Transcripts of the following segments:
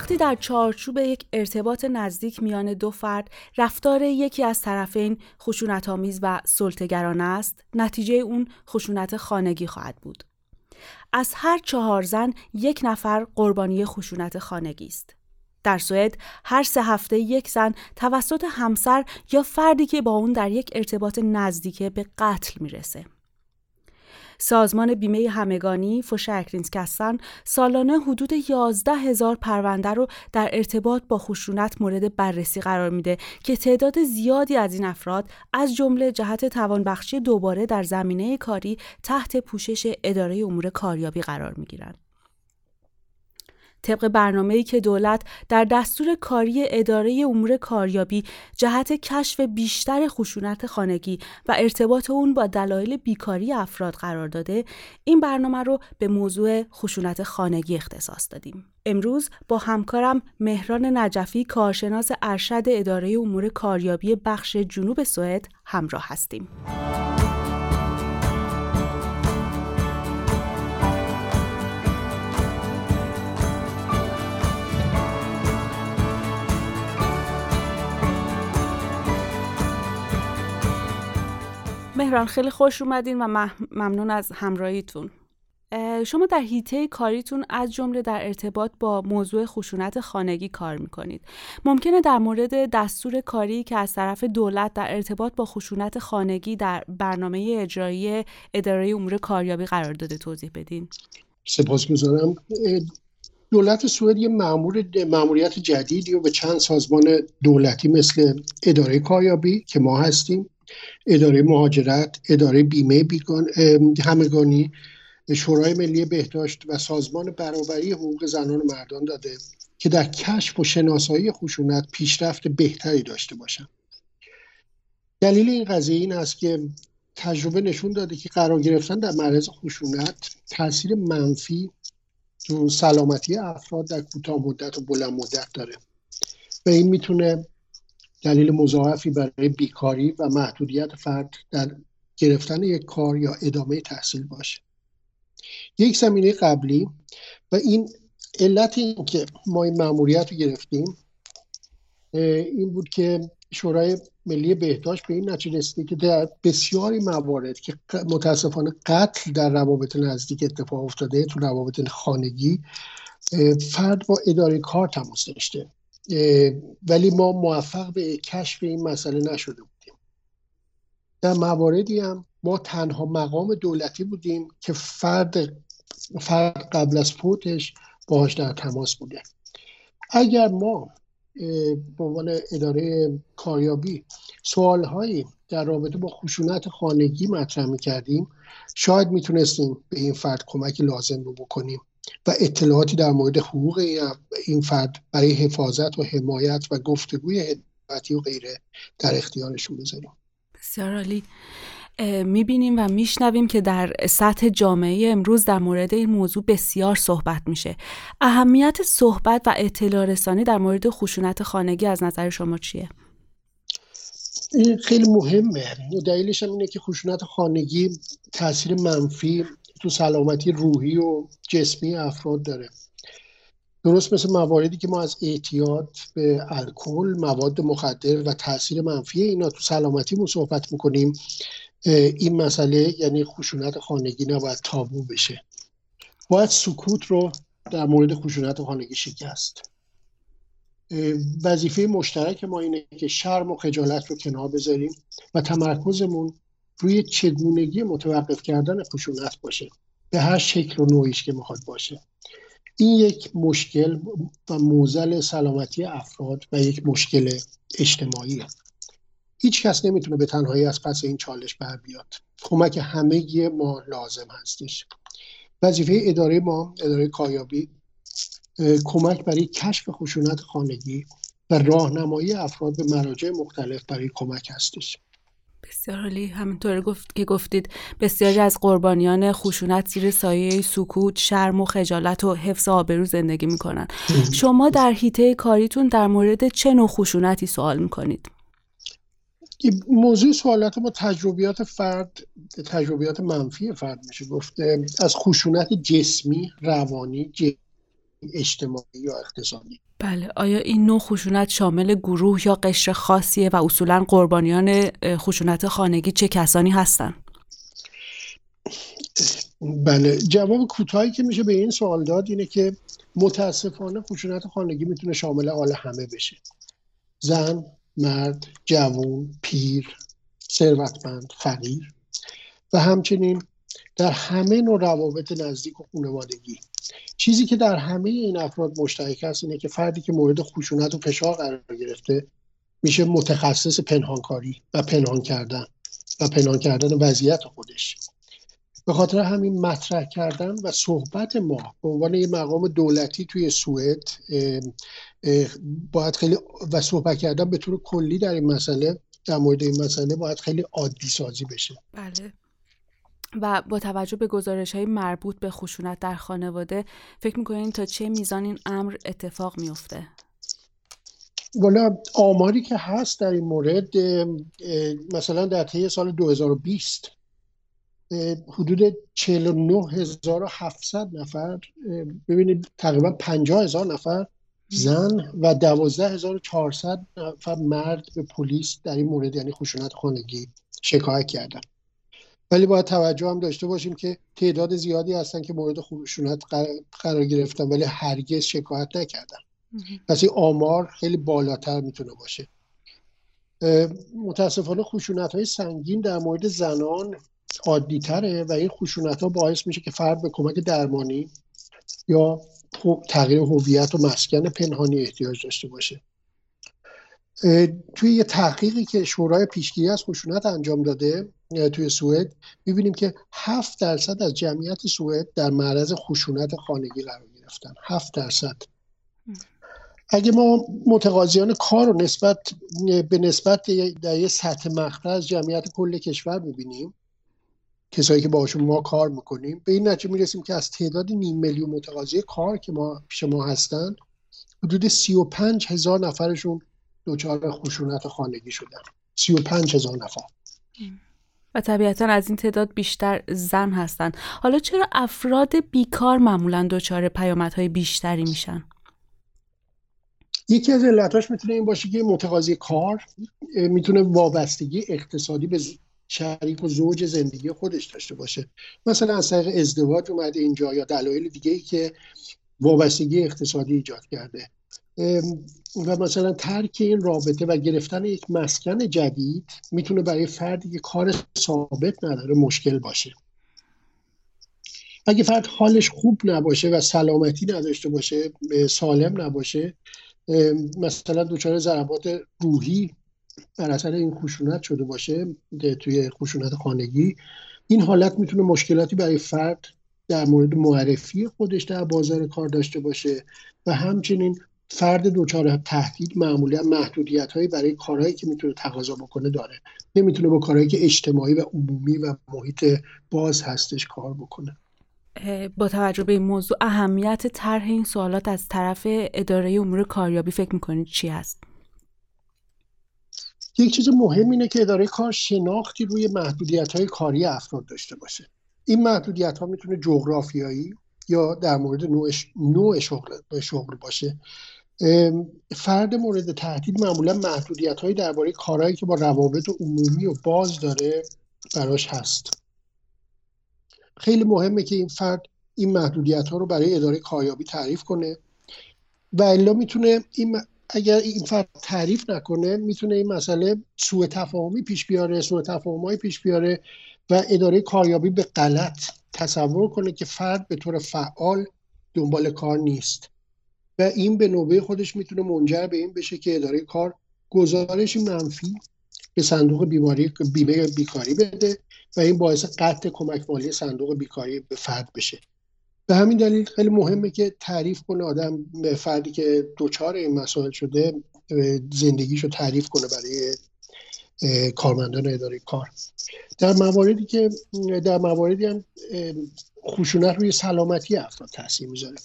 وقتی در چارچوب یک ارتباط نزدیک میان دو فرد رفتار یکی از طرفین خشونت آمیز و سلطگرانه است نتیجه اون خشونت خانگی خواهد بود. از هر چهار زن یک نفر قربانی خشونت خانگی است. در سوئد هر سه هفته یک زن توسط همسر یا فردی که با اون در یک ارتباط نزدیکه به قتل می‌رسه. سازمان بیمه همگانی کستن سالانه حدود 11 هزار پرونده رو در ارتباط با خشونت مورد بررسی قرار میده که تعداد زیادی از این افراد از جمله جهت توانبخشی دوباره در زمینه کاری تحت پوشش اداره امور کاریابی قرار می‌گیرند. طبق برنامه‌ای که دولت در دستور کاری اداره امور کاریابی جهت کشف بیشتر خشونت خانگی و ارتباط اون با دلایل بیکاری افراد قرار داده این برنامه رو به موضوع خشونت خانگی اختصاص دادیم. امروز با همکارم مهران نجفی کارشناس ارشد اداره امور کاریابی بخش جنوب سوئد همراه هستیم. مهران خیلی خوش اومدین و ممنون از همراهیتون. شما در هیته کاریتون از جمله در ارتباط با موضوع خشونت خانگی کار می‌کنید. ممکنه در مورد دستور کاری که از طرف دولت در ارتباط با خشونت خانگی در برنامه اجرایی اداره امور کاریابی قرار داده توضیح بدین. سپاسگزارم. دولت سوئد یه ماموریت جدیدی و به چند سازمان دولتی مثل اداره کاریابی که ما هستیم اداره مهاجرت اداره بیمه بیگان، همگانی شورای ملی بهداشت و سازمان برابری حقوق زنان و مردان داده که در کشف و شناسایی خشونت پیشرفت بهتری داشته باشند دلیل این قضیه این است که تجربه نشون داده که قرار گرفتن در معرض خشونت تاثیر منفی تو سلامتی افراد در کوتاه مدت و بلند مدت داره. و این می‌تونه دلیل مضاعفی برای بیکاری و محدودیت فرد در گرفتن یک کار یا ادامه تحصیل باشه. یک زمینه قبلی و این علت این که ما این مأموریت رو گرفتیم این بود که شورای ملی بهداشت به این نتیجه رسیده که در بسیاری موارد که متاسفانه قتل در روابط نزدیک اتفاق افتاده تو روابط خانگی فرد با اداره کار تماس داشته. ولی ما موفق به کشف این مسئله نشده بودیم. در مواردی هم ما تنها مقام دولتی بودیم که فرد فرد قبل از فوتش باهاش در تماس بوده. اگر ما به عنوان اداره کاریابی سوالهایی در رابطه با خشونت خانگی مطرح می‌کردیم شاید می‌تونستیم به این فرد کمک لازم رو بکنیم. و اطلاعاتی در مورد حقوق این فرد برای حفاظت و حمایت و گفتگوی هدایتی و غیره در اختیارشون بذاریم. بسیار عالی. می‌بینیم و میشنویم که در سطح جامعه امروز در مورد این موضوع بسیار صحبت میشه. اهمیت صحبت و اطلاع رسانی در مورد خشونت خانگی از نظر شما چیه؟ این خیلی مهمه. دلیلش هم اینه که خشونت خانگی تاثیر منفی تو سلامتی روحی و جسمی افراد داره. درست مثل مواردی که ما از اعتیاد به الکل مواد مخدر و تاثیر منفی اینا تو سلامتی صحبت می‌کنیم این مسئله یعنی خشونت خانگی نباید تابو بشه. باید سکوت رو در مورد خشونت خانگی شکست. وظیفه مشترک ما اینه که شرم و خجالت رو کنار بذاریم و تمرکزمون روی چگونگی متوقف کردن خشونت باشه. به هر شکل و نوعیش که می‌خواد باشه. این یک مشکل و موزل سلامتی افراد و یک مشکل اجتماعی. هیچ کس نمی‌تونه به تنهایی از پس این چالش بر بیاد. کمک همه ما لازم هستش. وظیفه اداره ما اداره کایابی کمک برای کشف خشونت خانگی و راهنمایی افراد به مراجع مختلف برای کمک هستش. بسیار عالی. همینطور گفت که گفتید بسیاری از قربانیان خشونت زیر سایه سکوت شرم و خجالت و حفظ آبرو زندگی می‌کنن. شما در حیطه کاریتون در مورد چه نوع خشونتی سوال می‌کنید؟ موضوع سوالات ما تجربیات فرد تجربیات منفی فرد میشه. گفته از خشونت جسمی روانی اجتماعی یا اقتصادی. بله. آیا این نوع خشونت شامل گروه یا قشر خاصیه و اصولا قربانیان خشونت خانگی چه کسانی هستند بله. جواب کوتاهی که میشه به این سوال داد اینه که متاسفانه خشونت خانگی می‌تونه شامل حال همه بشه. زن مرد جوون پیر ثروتمند فقیر و همچنین در همه نوع روابط نزدیک و خانوادگی. چیزی که در همه این افراد مشترک است اینه که فردی که مورد خشونت و فشار قرار گرفته میشه متخصص پنهانکاری و پنهان کردن و پنهان کردن وضعیت خودش. به خاطر همین مطرح کردن و صحبت ما به عنوان یه مقام دولتی توی سوئد باید خیلی و صحبت کردن به طور کلی در این مسئله در مورد این مسئله باید خیلی عادی سازی بشه. بله. و با توجه به گزارش های مربوط به خشونت در خانواده فکر می‌کنین تا چه میزان این امر اتفاق میفته؟ والا آماری که هست در این مورد مثلا در طی سال 2020 حدود 49700 نفر ببینید تقریبا 50 هزار نفر زن و 12400 نفر مرد به پلیس در این مورد یعنی خشونت خانگی شکایت کردن ولی باید توجه هم داشته باشیم که تعداد زیادی هستن که مورد خشونت قرار گرفتن ولی هرگز شکایت نکردن. پس این آمار خیلی بالاتر می‌تونه باشه. متاسفانه خشونت های سنگین در مورد زنان عادی تره و این خشونت ها باعث میشه که فرد به کمک درمانی یا تغییر هویت و مسکن پنهانی احتیاج داشته باشه. توی یه تحقیقی که شورای پیشگیری از خشونت انجام داده توی سوئد. می‌بینیم که هفت درصد از جمعیت سوئد در معرض خشونت خانگی قرار گرفتن. هفت درصد. اگه ما متقاضیان کار رو نسبت به نسبت در یه سطح مقطع از جمعیت کل کشور ببینیم کسایی که باشون ما کار می‌کنیم به این نتیجه می‌رسیم که از تعداد نیم میلیون متقاضی کار که ما پیش ما هستن حدود سی و پنج هزار نفرشون دچار خشونت خانگی شدن. سی و پنج هزار نفر. و طبیعتا از این تعداد بیشتر زن هستند. حالا چرا افراد بیکار معمولا دچار پیامدهای بیشتری میشن؟ یکی از علتاش می‌تونه این باشه که متقاضی کار می‌تونه وابستگی اقتصادی به شریک و زوج زندگی خودش داشته باشه. مثلا از طریق ازدواج اومده اینجا یا دلایل دیگه ای که وابستگی اقتصادی ایجاد کرده. و مثلا ترک این رابطه و گرفتن یک مسکن جدید می‌تونه برای فردی که کار ثابت نداره مشکل باشه. اگه فرد حالش خوب نباشه و سلامتی نداشته باشه سالم نباشه مثلا دچار ضربات روحی بر اثر این خشونت شده باشه توی خشونت خانگی این حالت می‌تونه مشکلاتی برای فرد در مورد معرفی خودش در بازار کار داشته باشه و همچنین فرد دچار تهدید معمولا محدودیت هایی برای کارهایی که می‌تونه تقاضا بکنه داره. نمی‌تونه با کارهایی که اجتماعی و عمومی و محیط باز هستش کار بکنه. با توجه به این موضوع اهمیت طرح این سوالات از طرف اداره امور کاریابی فکر می‌کنید چی هست؟ یک چیز مهم اینه که اداره کار شناختی روی محدودیت های کاری افراد داشته باشه. این محدودیت ها می‌تونه جغرافیایی یا در مورد نوع, نوع شغل, شغل باشه. فرد مورد تهدید معمولا محدودیت هایی درباره کارهایی که با روابط عمومی و باز داره براش هست. خیلی مهمه که این فرد این محدودیت ها رو برای اداره کاریابی تعریف کنه و الا می‌تونه این اگر این فرد تعریف نکنه می‌تونه این مسئله سوء تفاهمی پیش بیاره سوء تفاهمایی پیش بیاره و اداره کاریابی به غلط تصور کنه که فرد به طور فعال دنبال کار نیست. و این به نوبه خودش می‌تونه منجر به این بشه که اداره کار گزارش منفی به صندوق بیماری بیمه بیکاری بده و این باعث قطع کمک مالی صندوق بیکاری به فرد بشه. به همین دلیل خیلی مهمه که تعریف کنه آدم به فردی که دوچار این مسائل شده زندگیشو تعریف کنه برای کارمندان اداره کار. در مواردی که در مواردی هم خشونت روی سلامتی افراد تاثیر می‌ذاره.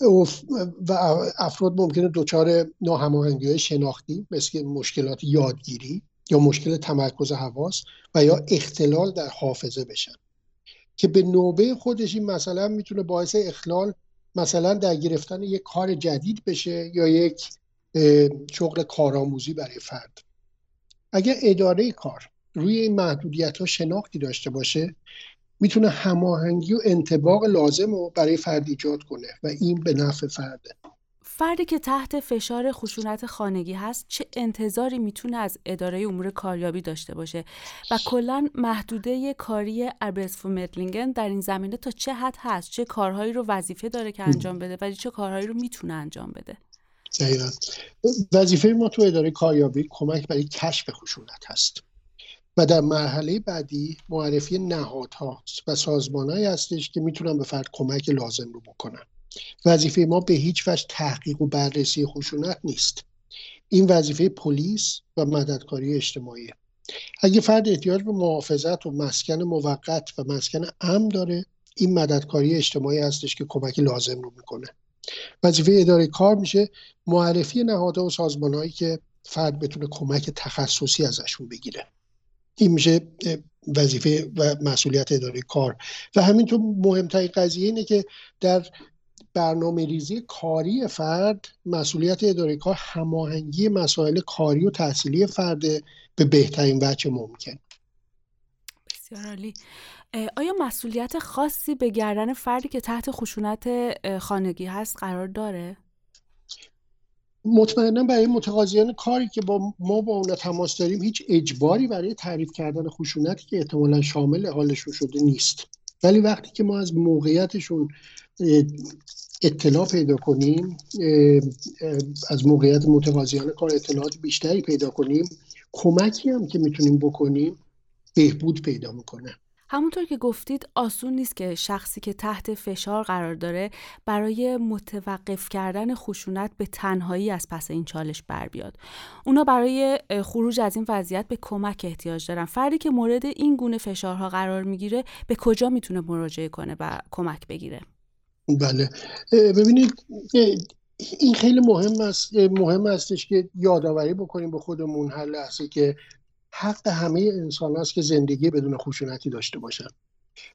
و افراد ممکنه دچار ناهماهنگی های شناختی مثل مشکلات یادگیری یا مشکل تمرکز حواس و یا اختلال در حافظه بشن. که به نوبه خودش این مثلا می‌تونه باعث اخلال مثلا در گرفتن یک کار جدید بشه یا یک شغل کارآموزی برای فرد. اگر اداره کار روی این محدودیت ها شناختی داشته باشه می‌تونه هماهنگی و انتباق لازم رو برای فرد ایجاد کنه و این به نفع فرده. فردی که تحت فشار خشونت خانگی هست چه انتظاری می‌تونه از اداره امور کاریابی داشته باشه؟ و کلا محدوده کاری اربرت مدلینگن در این زمینه تا چه حد هست؟ چه کارهایی رو وظیفه داره که انجام بده ولی چه کارهایی رو می‌تونه انجام بده؟ دقیقا وظیفه ما تو اداره کاریابی کمک برای کشف خشونت هست. و در مرحله بعدی معرفی نهادها و سازمانهایی هستش که می‌تونن به فرد کمک لازم رو بکنن. وظیفه ما به هیچ وجه تحقیق و بررسی خشونت نیست. این وظیفه پلیس و مددکاری اجتماعی. اگه فرد احتیاج به محافظت و مسکن موقت و مسکن امن داره این مددکاری اجتماعی هستش که کمک لازم رو می‌کنه. وظیفه اداره کار میشه معرفی نهادها و سازمانهایی که فرد بتونه کمک تخصصی ازشون بگیره. این میشه وظیفه و مسئولیت اداره کار. و همینطور مهمترین قضیه اینه که در برنامه ریزی کاری فرد مسئولیت اداره کار هماهنگی مسائل کاری و تحصیلی فرد به بهترین وجه ممکن. بسیار عالی. آیا مسئولیت خاصی به گردن فردی که تحت خشونت خانگی هست قرار داره؟ مطمئنا برای متقاضیان کاری که با ما با اون تماس داریم هیچ اجباری برای تعریف کردن خشونتی که احتمالا شامل حالشون شده نیست. ولی وقتی که ما از موقعیتشون اطلاع پیدا کنیم از موقعیت متقاضیان کار اطلاعات بیشتری پیدا کنیم کمکی هم که می‌تونیم بکنیم بهبود پیدا می‌کنه. همونطور که گفتید آسون نیست که شخصی که تحت فشار قرار داره برای متوقف کردن خشونت به تنهایی از پس این چالش بر بیاد. اونا برای خروج از این وضعیت به کمک احتیاج دارن. فردی که مورد این گونه فشارها قرار می‌گیره به کجا می‌تونه مراجعه کنه و کمک بگیره؟ بله ببینید این خیلی مهم است مهم استش که یادآوری بکنیم به خودمون هر لحظه که حق همه انسان است که زندگی بدون خشونتی داشته باشن.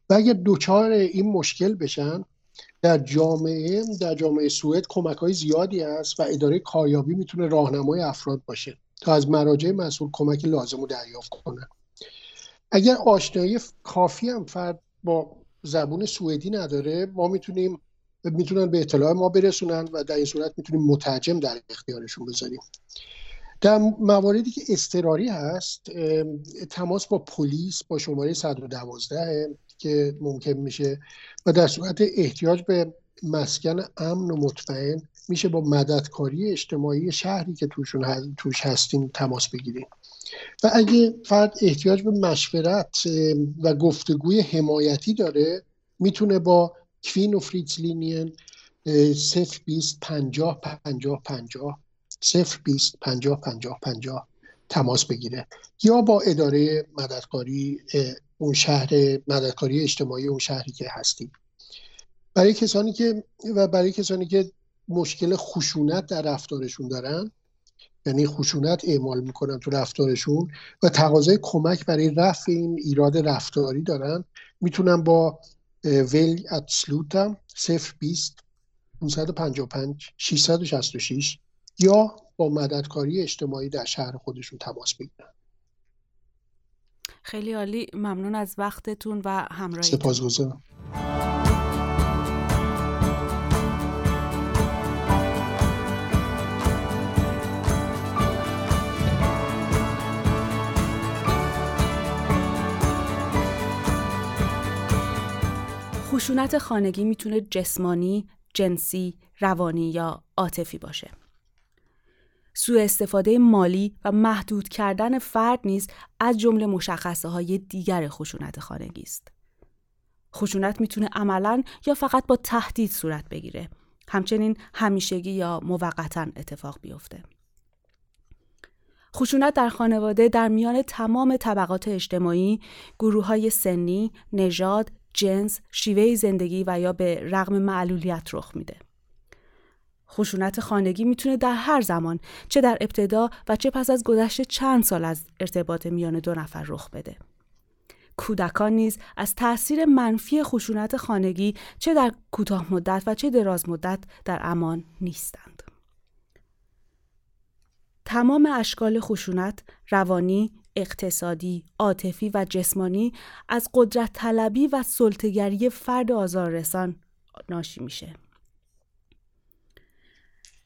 و اگر دوچار این مشکل بشن در جامعه در جامعه سوئد کمک های زیادی است و اداره کاریابی می‌تونه راهنمای افراد باشه تا از مراجع مسئول کمک لازم رو دریافت کنه. اگر آشنایی کافی هم فرد با زبون سوئدی نداره ما می‌تونیم می‌تونن به اطلاع ما برسونن و در این صورت می‌تونیم مترجم در اختیارشون بذاریم. در مواردی که استراری هست تماس با پلیس با شماره 112 که ممکن میشه و در صورت احتیاج به مسکن امن و مطمئن میشه با مددکاری اجتماعی شهری که توشون توش هستیم تماس بگیریم. و اگه فرد احتیاج به مشورت و گفتگوی حمایتی داره می‌تونه با کوین و فریتز لینین 020 50 50 50 020 50 50 50 تماس بگیره. یا با اداره مددکاری اون شهر مددکاری اجتماعی اون شهری که هستیم. برای کسانی که و برای کسانی که مشکل خشونت در رفتارشون دارن یعنی خشونت اعمال می‌کنن تو رفتارشون و تقاضای کمک برای رفع این ایراد رفتاری دارن می‌تونن با ویل اتسلوتا 020 555 666 یا با مددکاری اجتماعی در شهر خودشون تماس بگیرن. خیلی عالی. ممنون از وقتتون و همراهیتون. سپاسگزارم. خشونت خانگی می‌تونه جسمانی، جنسی، روانی یا عاطفی باشه. سوء استفاده مالی و محدود کردن فرد نیز از جمله مشخصه های دیگر خشونت خانگی است. خشونت می‌تونه عملا یا فقط با تهدید صورت بگیره. همچنین همیشگی یا موقتا اتفاق بیفته. خشونت در خانواده در میان تمام طبقات اجتماعی، گروه های سنی، نژاد، جنس، شیوه زندگی و یا به رغم معلولیت رخ میده. خشونت خانگی می‌تونه در هر زمان چه در ابتدا و چه پس از گذشت چند سال از ارتباط میان دو نفر رخ بده. کودکان نیز از تاثیر منفی خشونت خانگی چه در کوتاه مدت و چه دراز مدت در امان نیستند. تمام اشکال خشونت روانی، اقتصادی، عاطفی و جسمانی از قدرت طلبی و سلطگری فرد آزاررسان ناشی میشه.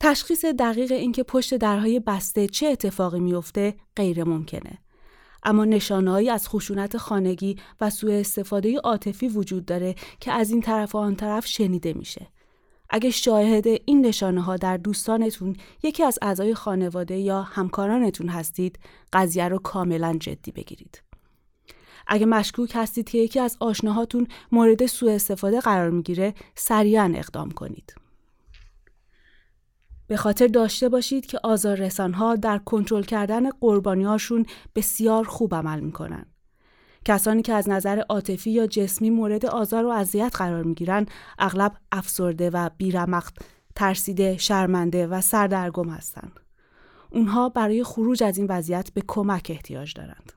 تشخیص دقیق اینکه پشت درهای بسته چه اتفاقی میفته غیر ممکنه. اما نشانههایی از خشونت خانگی و سوء استفاده عاطفی وجود داره که از این طرف و آن طرف شنیده میشه. اگه شاهد این نشانه ها در دوستانتون یکی از اعضای خانواده یا همکارانتون هستید قضیه رو کاملا جدی بگیرید. اگه مشکوک هستید که یکی از آشناهاتون مورد سوء استفاده قرار می‌گیره سریعا اقدام کنید. به خاطر داشته باشید که آزار ها در کنترل کردن قربانیاشون بسیار خوب عمل می‌کنن. کسانی که از نظر عاطفی یا جسمی مورد آزار و اذیت قرار می‌گیرن اغلب افسرده و بیرمق ترسیده شرمنده و سردرگم هستند اونها برای خروج از این وضعیت به کمک احتیاج دارند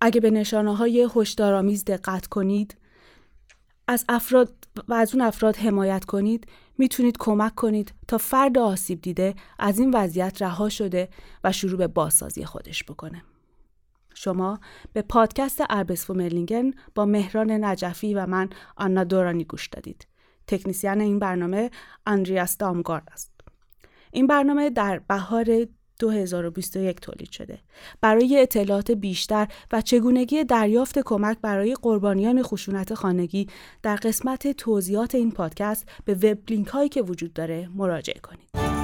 اگه به نشانه های هشدارآمیز دقت کنید از افراد و از اون افراد حمایت کنید می‌تونید کمک کنید تا فرد آسیب دیده از این وضعیت رها شده و شروع به بازسازی خودش بکنه. شما به پادکست اربس مرلینگن با مهران نجفی و من آنا دورانی گوش دادید. تکنیسیان این برنامه اندریاس دامگارد است. این برنامه در بهار 2021 تولید شده. برای اطلاعات بیشتر و چگونگی دریافت کمک برای قربانیان خشونت خانگی در قسمت توضیحات این پادکست به وب هایی که وجود داره مراجعه کنید.